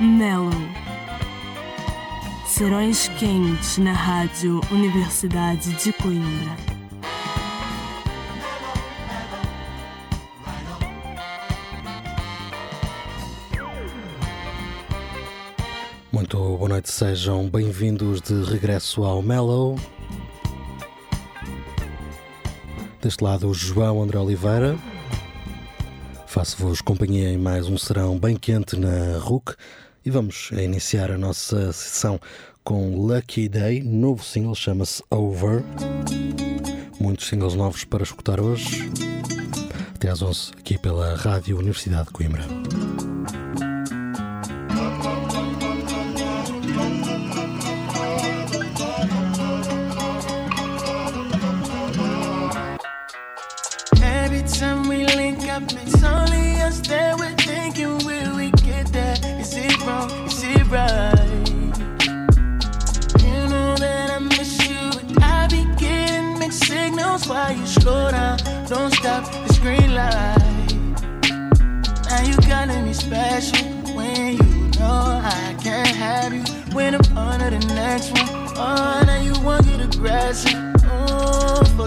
Mellow. Serões quentes na Rádio Universidade de Coimbra. Muito boa noite, sejam bem-vindos de regresso ao Mellow. Deste lado, o João André Oliveira. Faço-vos companhia em mais um serão bem quente na RUC e vamos iniciar a nossa sessão com Lucky Day, novo single chama-se Over. Muitos singles novos para escutar hoje, até às 11 aqui pela Rádio Universidade de Coimbra.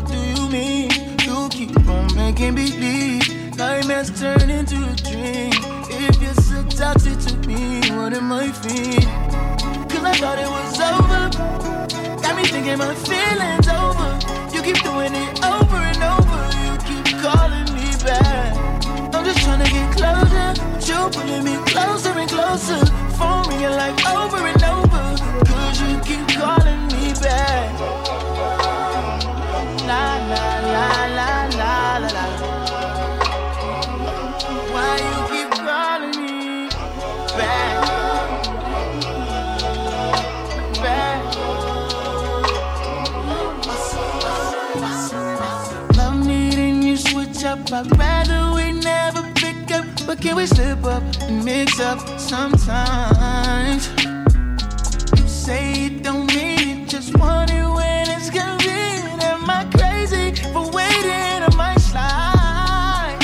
What do you mean? You keep on making believe nightmares turn into a dream. If you're so toxic to me, what am I feeling? Cause I thought it was over. Got me thinking my feelings over. You keep doing it over and over. You keep calling me back. I'm just trying to get closer. Can we slip up and mix up sometimes? You say you don't mean it, just want it when it's convenient. Am I crazy for waiting? I might slide.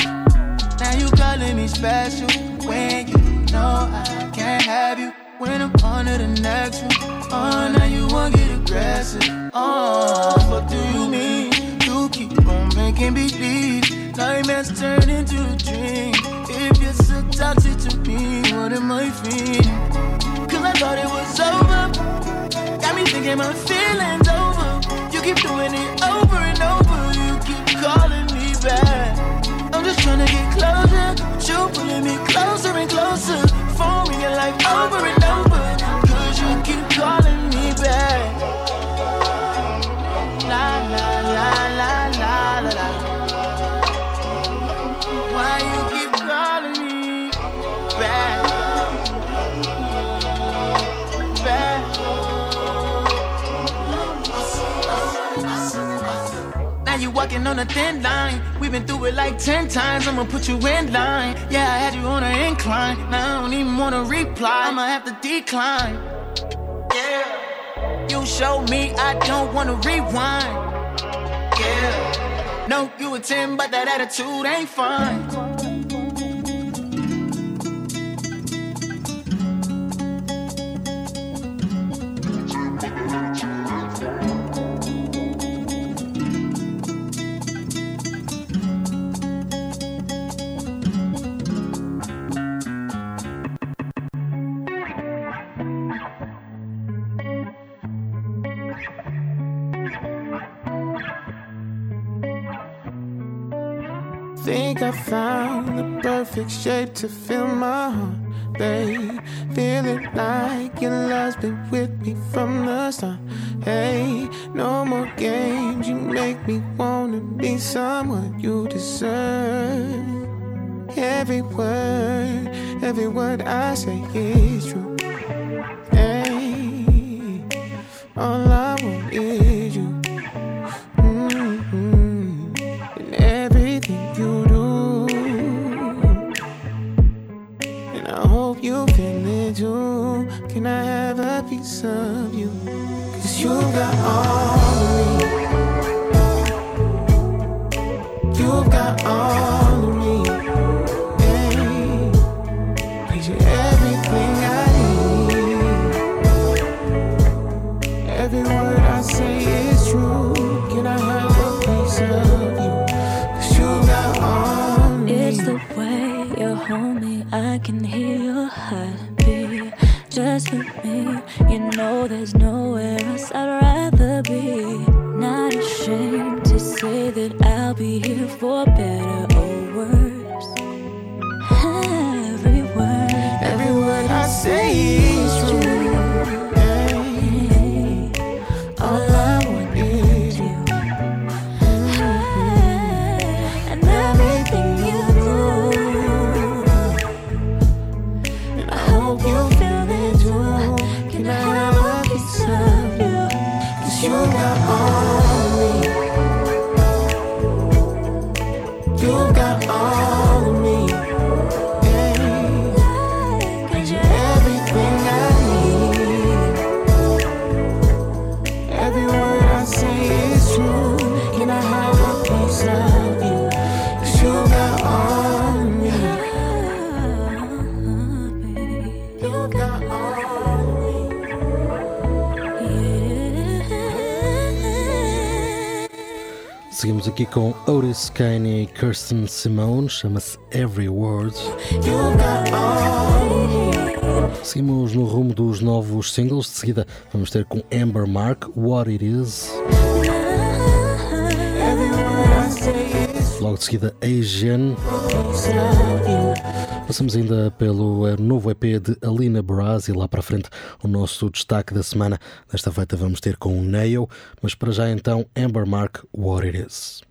Now you calling me special when you know I can't have you. When I'm on to the next one, oh, now you want to get aggressive. Oh, what do you mean? You keep on making believe nightmares turn into a dream. If you're so toxic to me, what am I feeling? Cause I thought it was over. Got me thinking my feelings over. You keep doing it over and over. You keep calling me back. I'm just trying to get closer. But you pulling me closer and closer. Phone ringing like over and over. Cause you keep calling me back. You walking on a thin line. We've been through it like ten times. I'ma put you in line. Yeah, I had you on an incline. Now I don't even wanna reply. I'ma have to decline. Yeah. You showed me I don't wanna rewind. Yeah. No, you a 10, but that attitude ain't fine. Found the perfect shape to fill my heart, babe. Feeling like your love's been with me from the start. Hey, no more games. You make me wanna be someone you deserve. Every word, every word I say is true. Hey, all I of you. Cause you got all of me. You got all of me. Cause you're everything I need. Every word I say is true. Can I have a piece of you? Cause you got all of me. It's the way you hold me, I can hear your heart know there's nowhere else I'd Estamos aqui com Otis Kane e Kirsten Simone, chama-se Every Word. Seguimos no rumo dos novos singles. De seguida, vamos ter com Amber Mark, What It Is. Logo de seguida, Asian. Passamos ainda pelo eh, novo EP de Alina Braz e lá para frente o nosso destaque da semana. Desta feita vamos ter com o Nail, mas para já então Amber Mark What It Is.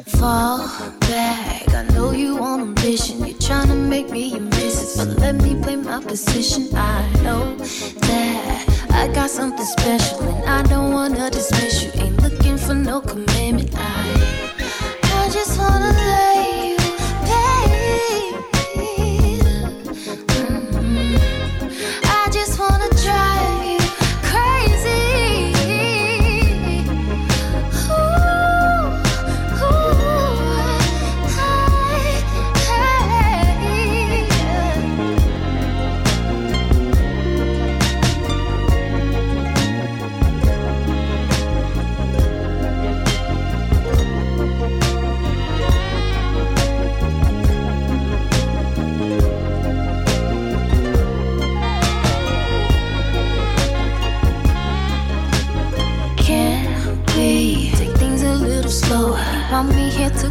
Fall back. I know you on a mission. You're trying to make me your missus, but let me play my position. I know that I got something special, and I don't wanna dismiss you. Ain't looking for no commitment. I, I just wanna lay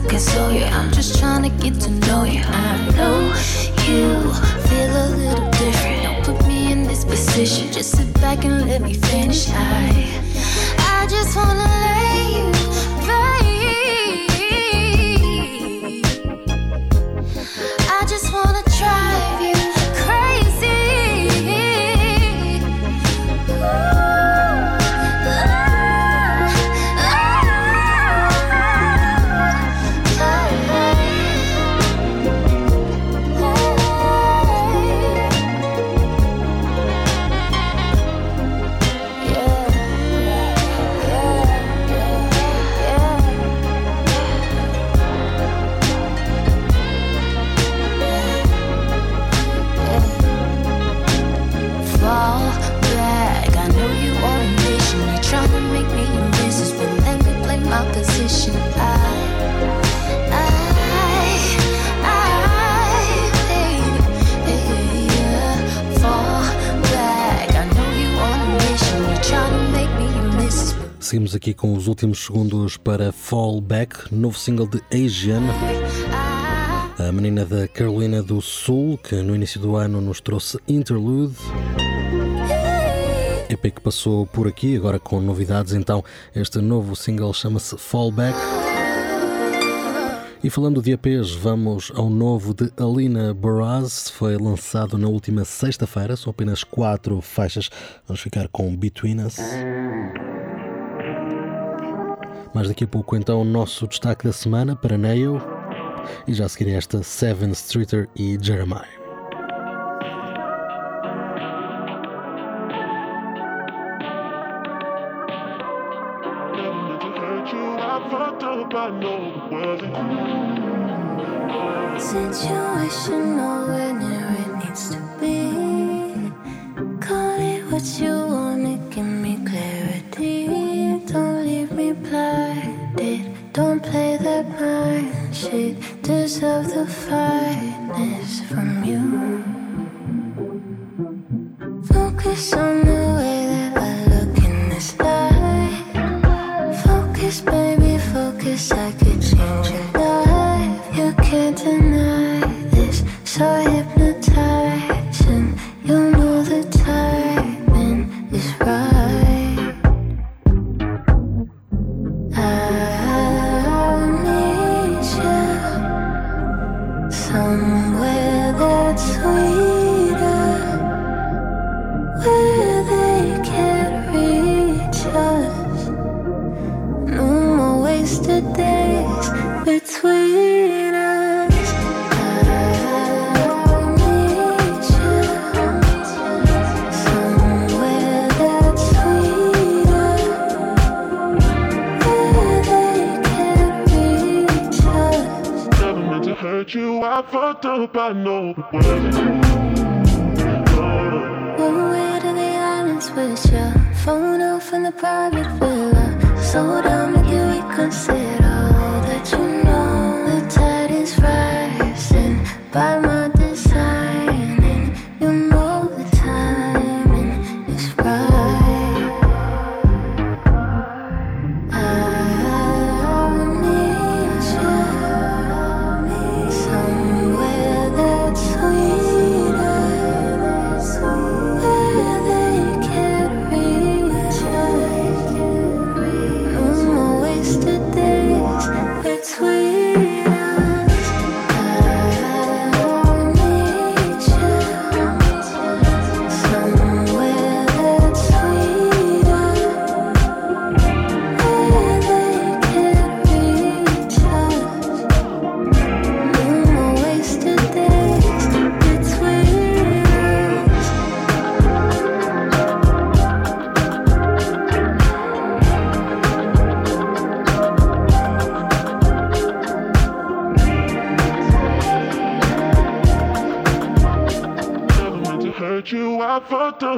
here to you? I'm just trying to get to know you. I know you feel a little different. Don't put me in this position. Just sit back and let me finish. I, I just wanna lay aqui com os últimos segundos para Fall Back, novo single de Asian, a menina da Carolina do Sul, que no início do ano nos trouxe Interlude. EP que passou por aqui, agora com novidades. Então, este novo single chama-se Fallback. E falando de EPs, vamos ao novo de Alina Baraz. Foi lançado na última sexta-feira, são apenas quatro faixas. Vamos ficar com Between Us. Mas daqui a pouco, então, o nosso destaque da semana para Nail. E já a seguir esta Seven Streeter e Jeremiah. Situation it needs to be. Call it what you wanna Don't play that mind shit. Deserve the fineness from you. Focus on the way that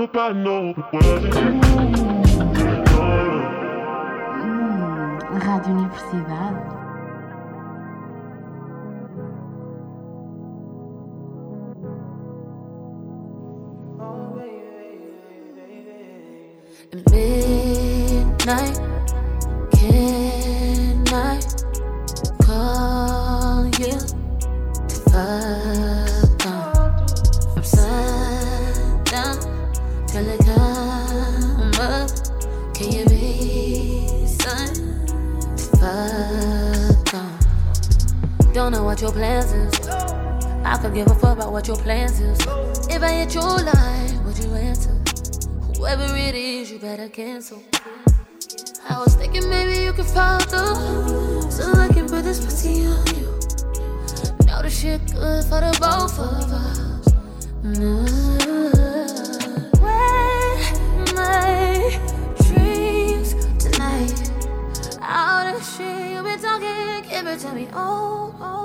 Everybody know. Hum, Rádio Universidade. Plans is. I could give a fuck about what your plans is. If I hit your line, would you answer? Whoever it is, you better cancel. I was thinking maybe you could fall through, so I can put this pussy on you. Know the shit good for the both of us. Mm. Where my dreams tonight? All the shit you been talking, give it to me all, all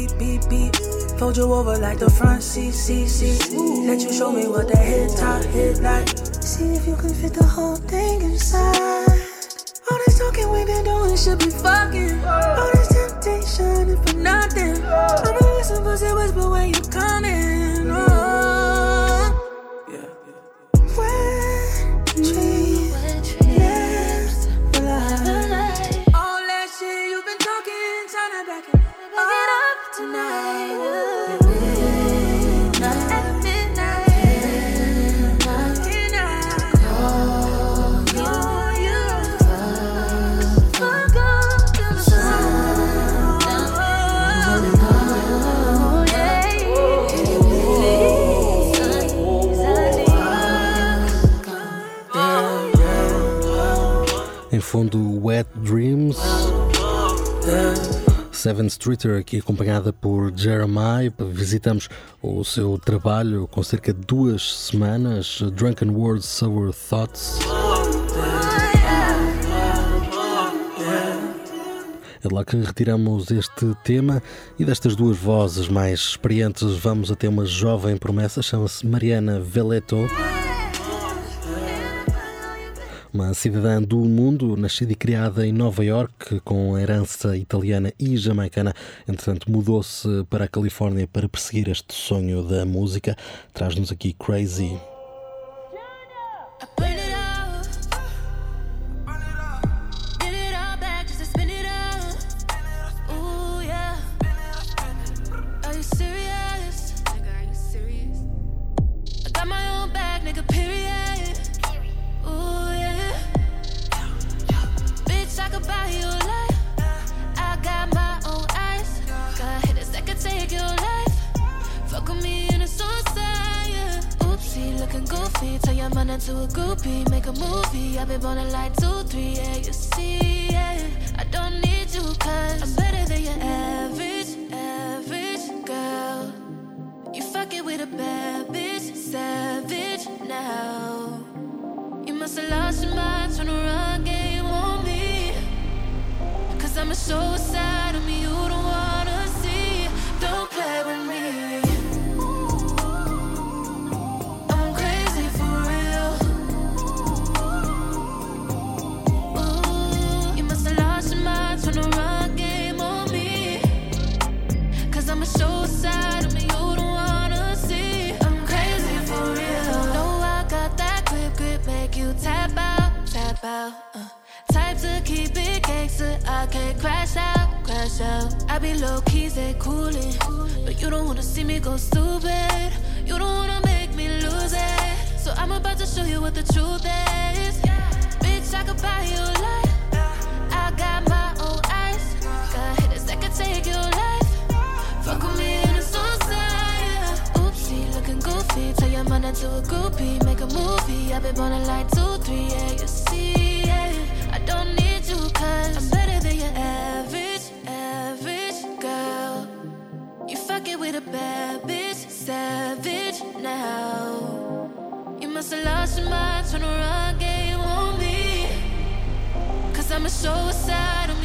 Beep, beep, beep. Fold you over like the front seat, seat, seat. Let you show me what that head top hit like. See if you can fit the whole thing inside. All this talking we been doing should be fucking. All this temptation is for nothing. I know it's some pussy whisper when you coming. Oh. Wet Dreams. Seven Streeter, aqui acompanhada por Jeremiah. Visitamos o seu trabalho com cerca de duas semanas. Drunken Words, Sour Thoughts. É de lá que retiramos este tema e destas duas vozes mais experientes vamos até uma jovem promessa, chama-se Mariana Veleto. Uma cidadã do mundo, nascida e criada em Nova York, com herança italiana e jamaicana, entretanto mudou-se para a Califórnia para perseguir este sonho da música. Traz-nos aqui Crazy. Looking goofy. Turn your man into a groupie. Make a movie. I've been born like two, three, yeah. You see, yeah. I don't need you, cause I'm better than your average, average girl. You fucking with a bad bitch, savage now. You must have lost your mind, to run game on me. Cause I'm a suicide I can't crash out, crash out. I be low key, say coolin', but you don't wanna see me go stupid. You don't wanna make me lose it, so I'm about to show you what the truth is. Bitch, I could buy you life. I got my own eyes, got hitters that could take your life. Fuck with me in a suicide. Oopsie, looking goofy. Tell your man into a groupie. Make a movie. I've been born like two, three. Yeah, you see. Yeah. I don't need you, cause I'm your average, average girl. You fucking with a bad bitch, savage now. You must have lost your mind, game on I'm a.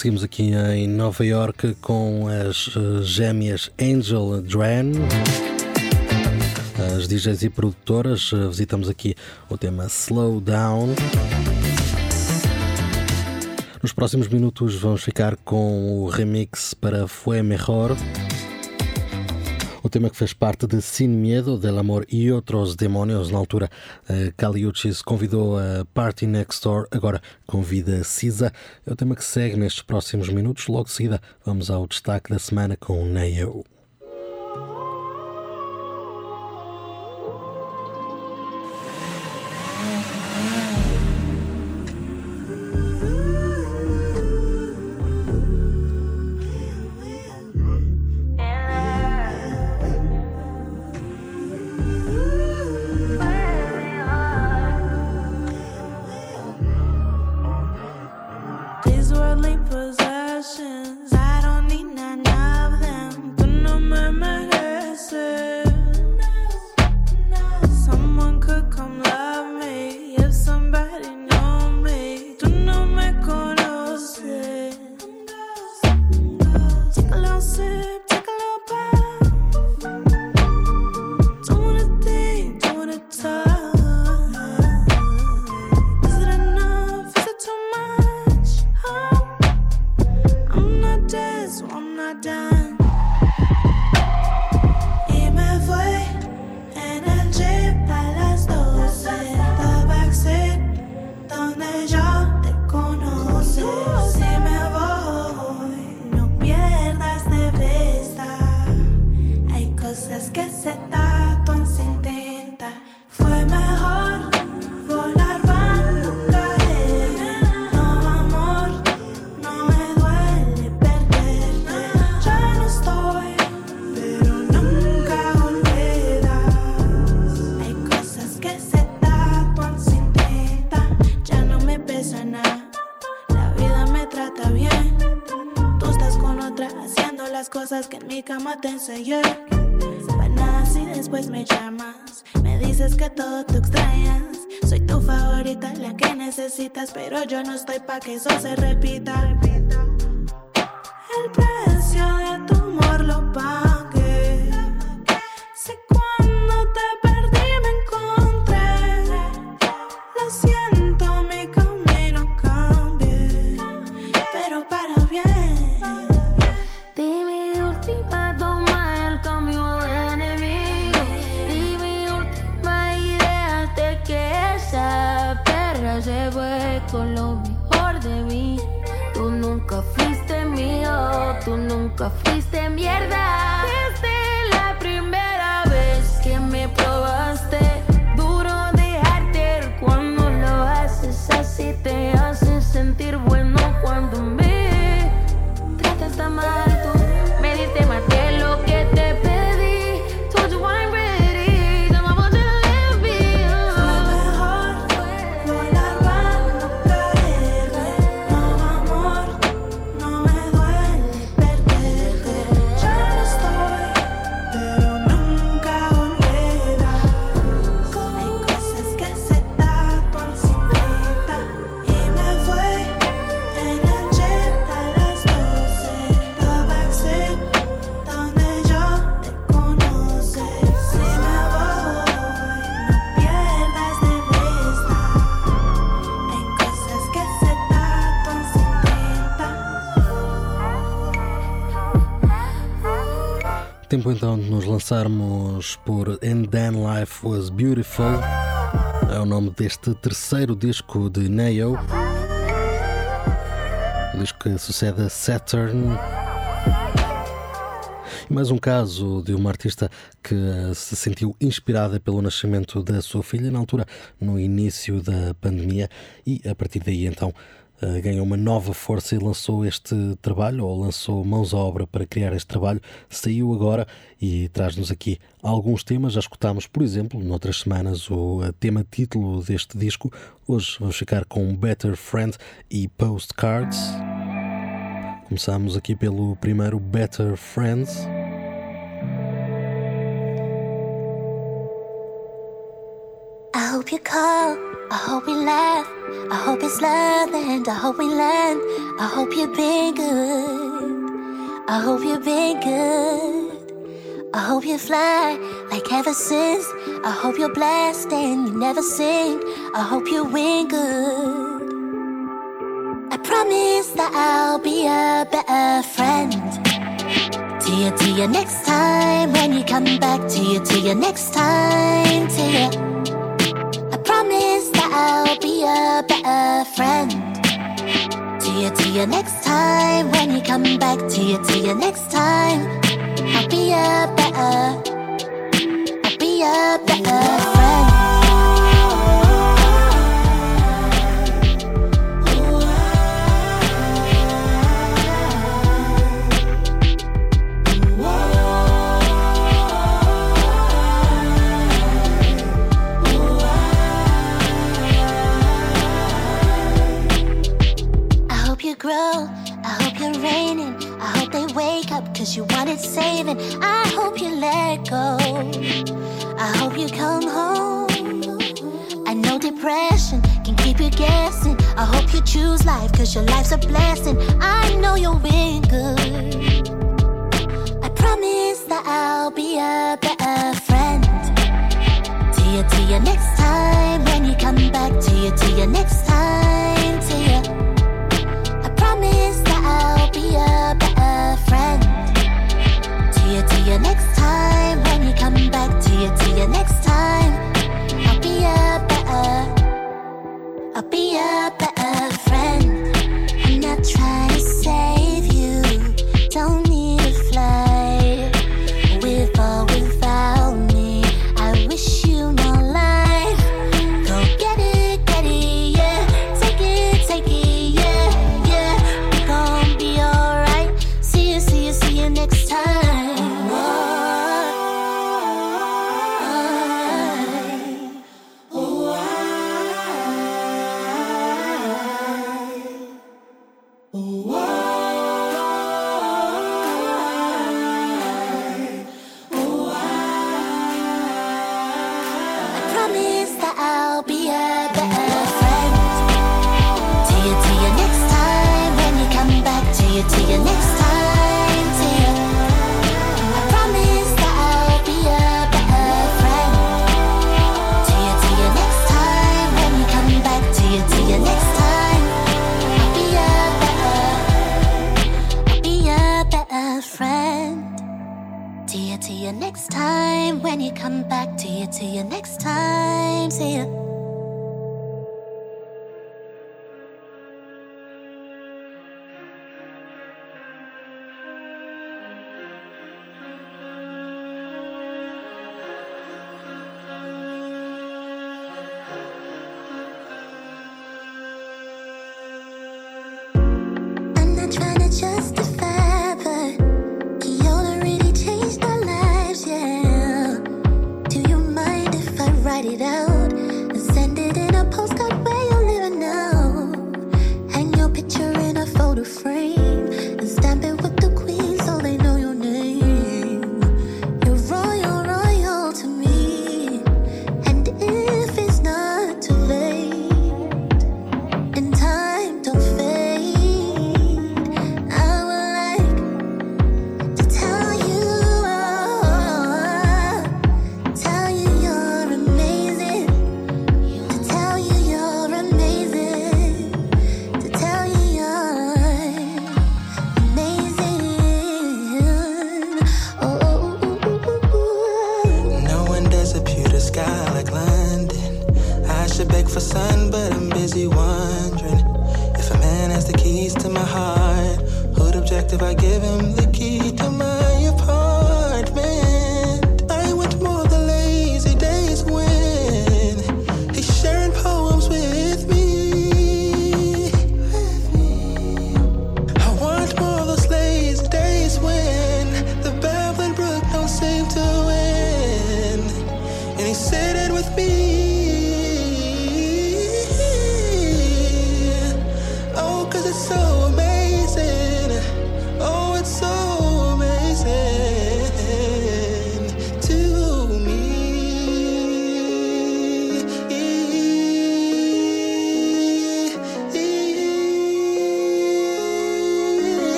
Seguimos aqui em Nova York com as eh, gêmeas Angel Dran. As DJs e produtoras, eh, visitamos aqui o tema Slow Down. Nos próximos minutos vamos ficar com o remix para Fue Mejor. Tema que fez parte de Sin Miedo, Del Amor e Outros Demônios. Na altura, Caliuchis convidou a Party Next Door, agora convida Cisa. É o tema que segue nestes próximos minutos. Logo de seguida, vamos ao destaque da semana com te enseñé. Panas y después me llamas. Me dices que todo te extrañas. Soy tu favorita, la que necesitas, pero yo no estoy pa' que eso se repita. Lançarmos por And Then Life Was Beautiful. É o nome deste terceiro disco de Neo. Disco que sucede a Saturn. Mais um caso de uma artista que se sentiu inspirada pelo nascimento da sua filha, na altura, no início da pandemia, e a partir daí então eh, ganhou uma nova força e lançou este trabalho, ou lançou mãos à obra para criar este trabalho. Saiu agora e traz-nos aqui alguns temas. Já escutámos, por exemplo, noutras semanas, o eh, tema título deste disco. Hoje vamos ficar com Better Friend e Postcards. Começamos aqui pelo primeiro Better Friends. I hope you call I hope we laugh. I hope it's love and I hope we land. I hope you've been good. I hope you've been good. I hope you fly like ever since. I hope you're blessed and you never sing. I hope you win good. I promise that I'll be a better friend. To you, to you next time when you come back. To you, to you next time. To you. I'll be a better friend. To you, to you next time when you come back. To you, to you next time. I'll be a better, I'll be a better cause you wanted saving. I hope you let go. I hope you come home. I know depression can keep you guessing. I hope you choose life cause your life's a blessing. I know you'll win good. I promise that I'll be a better friend. To you, to you next time when you come back. To you, to you next time. To you. I promise that I'll be a better friend. You, to you next time when you come back. To you, to you next time. I'll be a better, I'll be a better friend.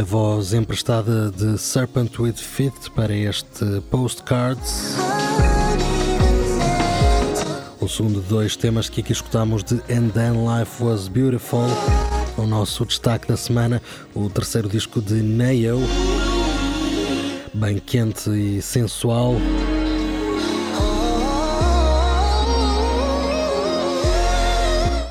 A voz emprestada de Serpent with Fit para este Postcards. O segundo de dois temas que aqui escutamos de And Then Life Was Beautiful. O nosso destaque da semana, o terceiro disco de Neo. Bem quente e sensual.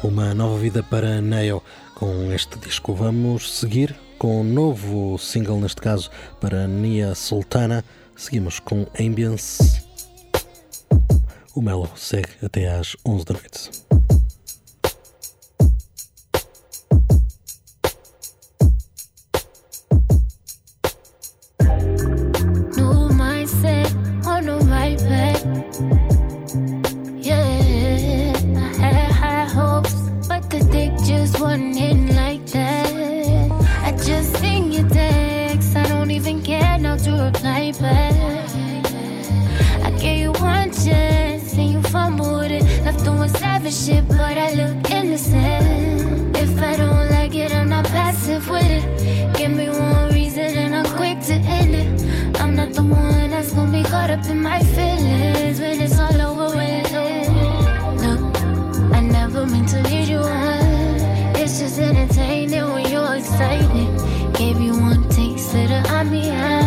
Uma nova vida para Neo com este disco. Vamos seguir com um novo single, neste caso para Nia Sultana. Seguimos com Ambience. O Melo segue até às 11 da noite. Savage shit, but I look innocent. If I don't like it, I'm not passive with it. Give me one reason and I'm quick to end it. I'm not the one that's gonna be caught up in my feelings when it's all over with. Look, I never meant to lead you on. It's just entertaining when you're excited. Gave you one taste of the ambiance,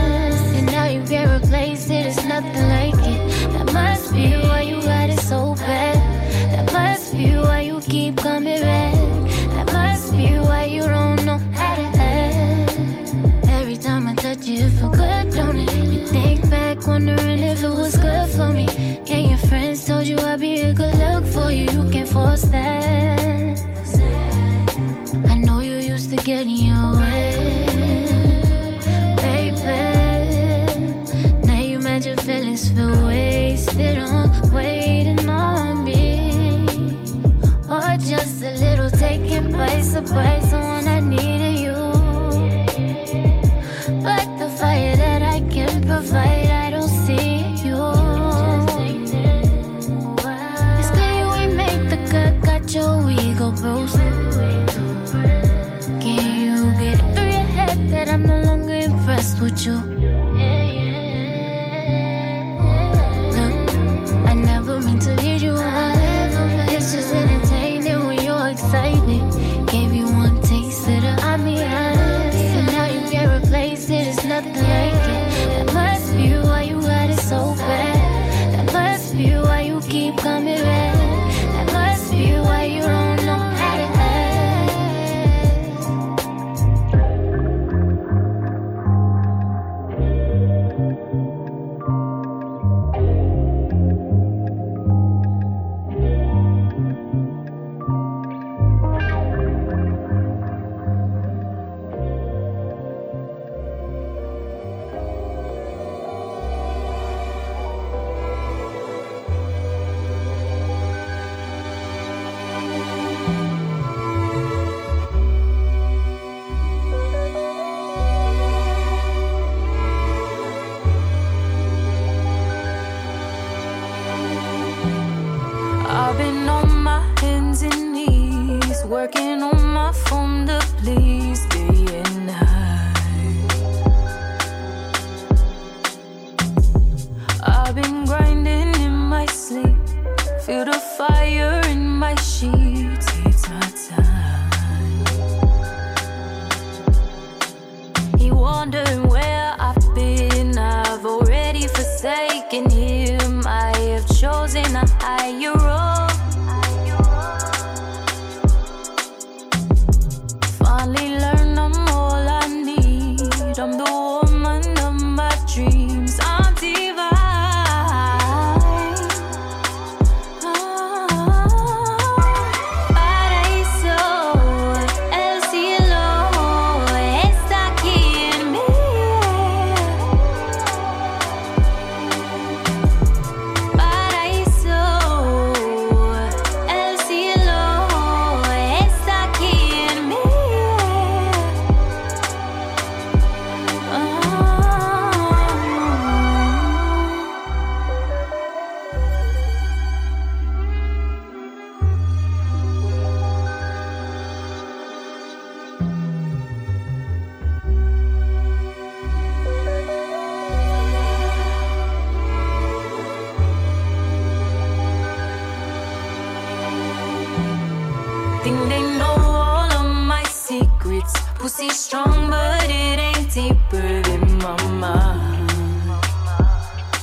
think they know all of my secrets. Pussy strong, but it ain't deeper than mama.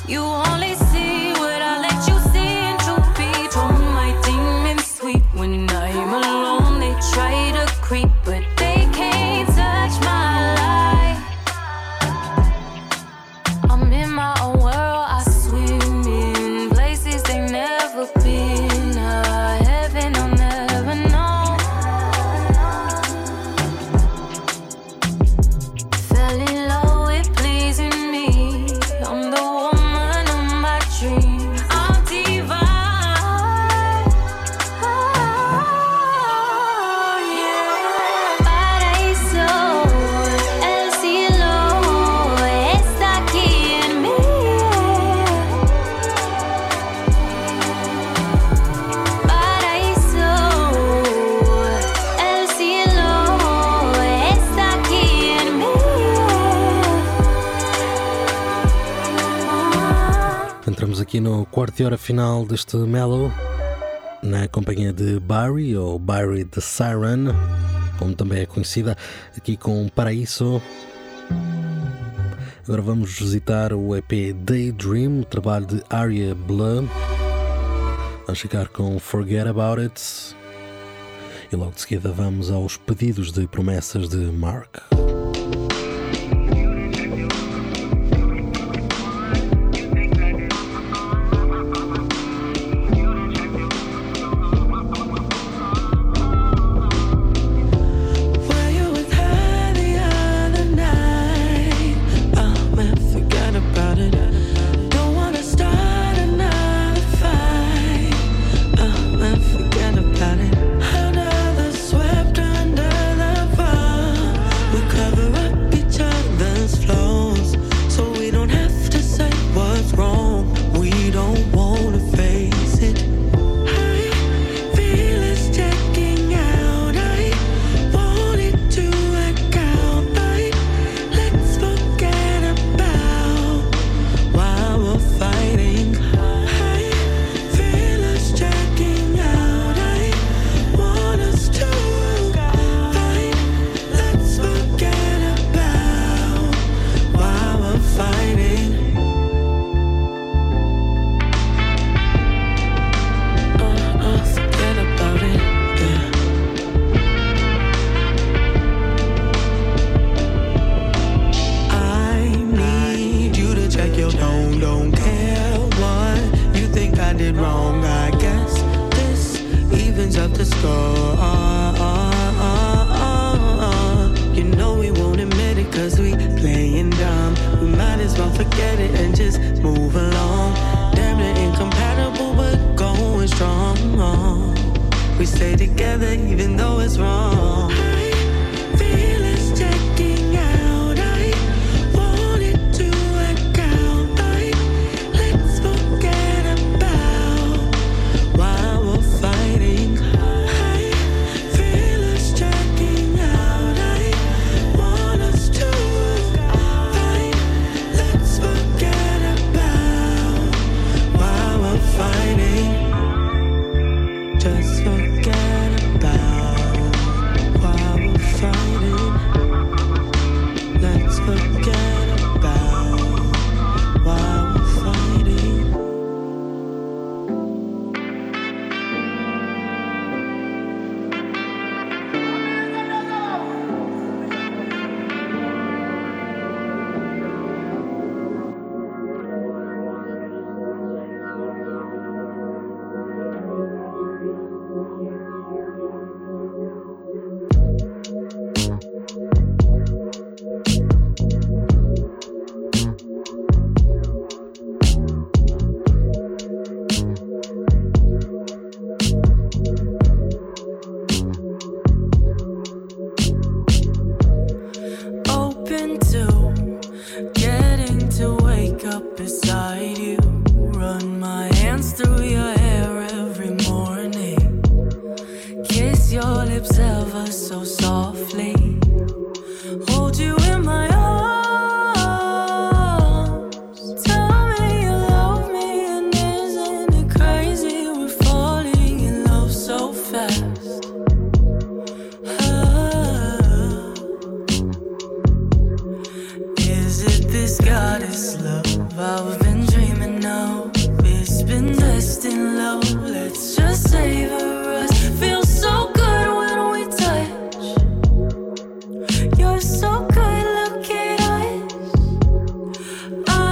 You hora final deste Mellow, na companhia de Barry, ou Barry the Siren, como também é conhecida, aqui com Paraíso. Agora vamos visitar o EP Daydream, trabalho de Aria Blur. Vamos ficar com Forget About It. E logo de seguida vamos aos pedidos de promessas de Mark.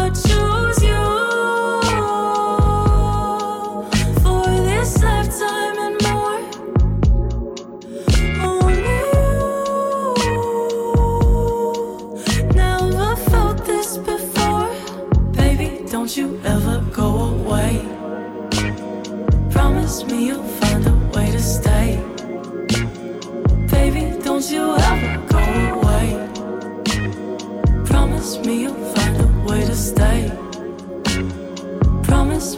what you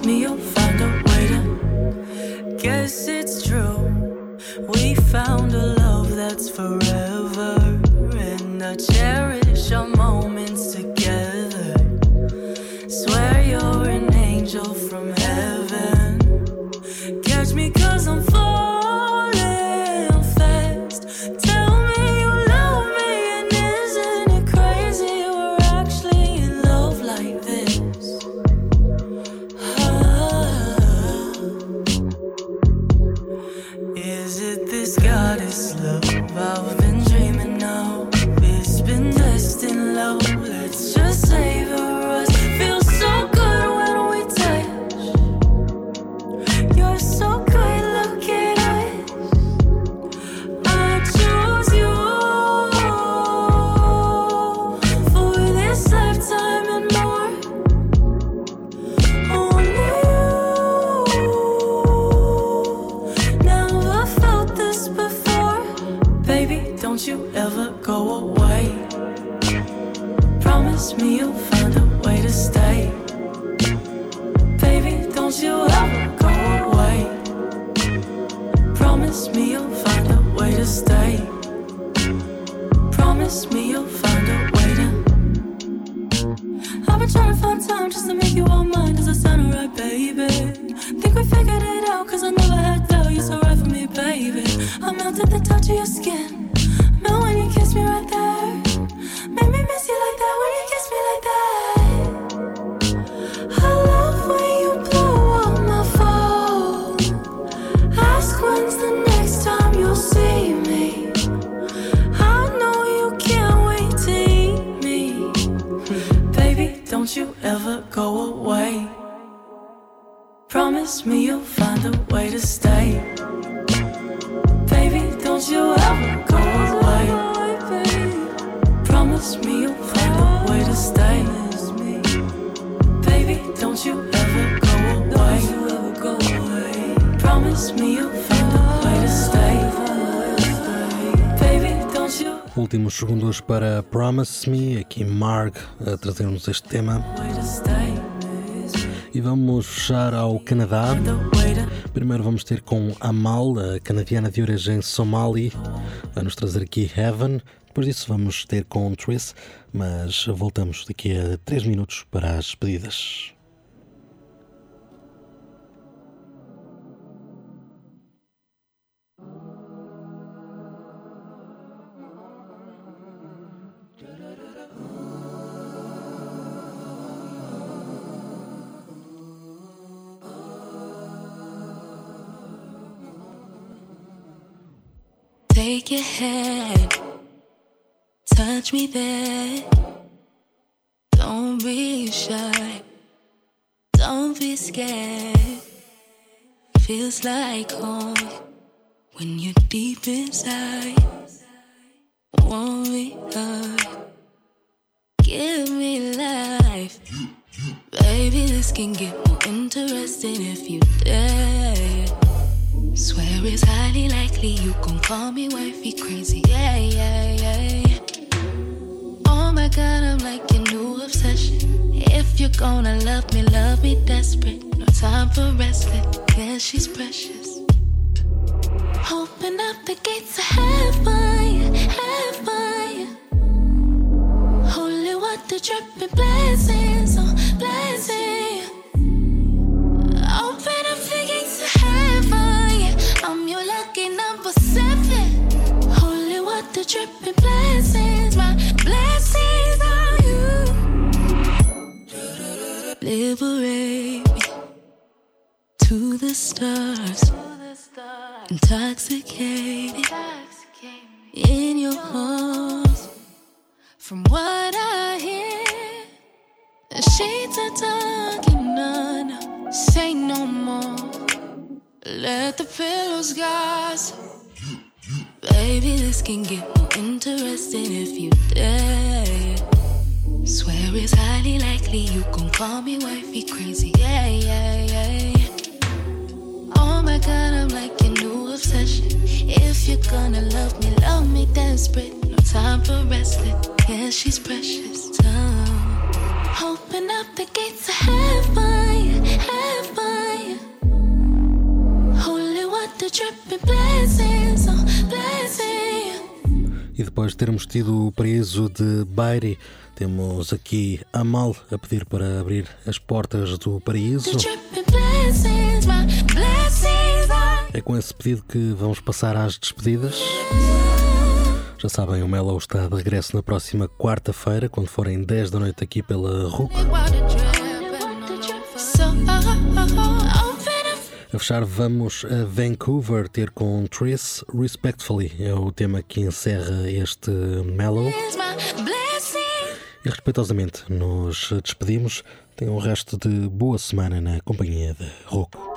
me, you'll find a way to. Guess it's true. We found a love that's forever. Think we figured it out, cause I never had doubt. You're so right for me, baby. I melt at the touch of your skin. Way to stay. Baby, don't you ever go away. Promise me you'll find a way to stay. Baby, don't you ever go away. Promise me you'll find a way to stay. Baby, don't you Últimos segundos para Promise Me, aqui Marg a trazer-nos este tema. way to stay. E vamos fechar ao Canadá. Primeiro vamos ter com Amal, a canadiana de origem somali, a nos trazer aqui Heaven. Depois disso vamos ter com Triss, mas voltamos daqui a 3 minutos para as pedidas. Take your hand, touch me there. Don't be shy, don't be scared. Feels like home when you're deep inside. Want me up, give me life. Baby, this can get more interesting if you dare. Swear it's highly likely you gon' call me wifey crazy. Yeah, yeah, yeah. Oh my god, I'm like your new obsession. If you're gonna love me, love me desperate. No time for wrestling. Yeah, she's precious. Open up the gates of heaven, heaven. Holy water dripping blessings. Water dripping blessings. My blessings on you. Liberate me to the stars. Intoxicated in your arms. From what I hear, the sheets are talking none. Say no more. Let the pillows guys. Baby, this can get more interesting if you dare. Swear it's highly likely you gon' call me wifey crazy. Yeah, yeah, yeah. Oh my god, I'm like your new obsession. If you're gonna love me, love me desperate. No time for wrestling. Yeah, she's precious. Time. Open up the gates of heaven, heaven. Holy water dripping blessings, oh. Depois de termos tido o paraíso de Bairi, temos aqui Amal a pedir para abrir as portas do paraíso. É com esse pedido que vamos passar às despedidas. Já sabem, o Melo está de regresso na próxima quarta-feira, quando forem 10 da noite aqui pela RUC. A fechar, vamos a Vancouver ter com Tris Respectfully. É o tema que encerra este Mellow. E respeitosamente nos despedimos. Tenham um resto de boa semana na companhia de Rocco.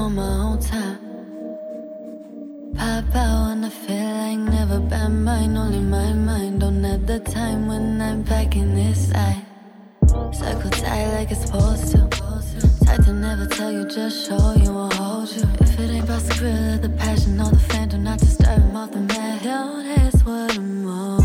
On my own time. Pop out when I feel like never been mine, only my mind. Don't have the time when I'm back in this side. Circle tight like it's supposed to. Tight to never tell you, just show you won't hold you. If it ain't about the grill the passion or the fan, do not disturb him off the mat. Don't ask what I'm on.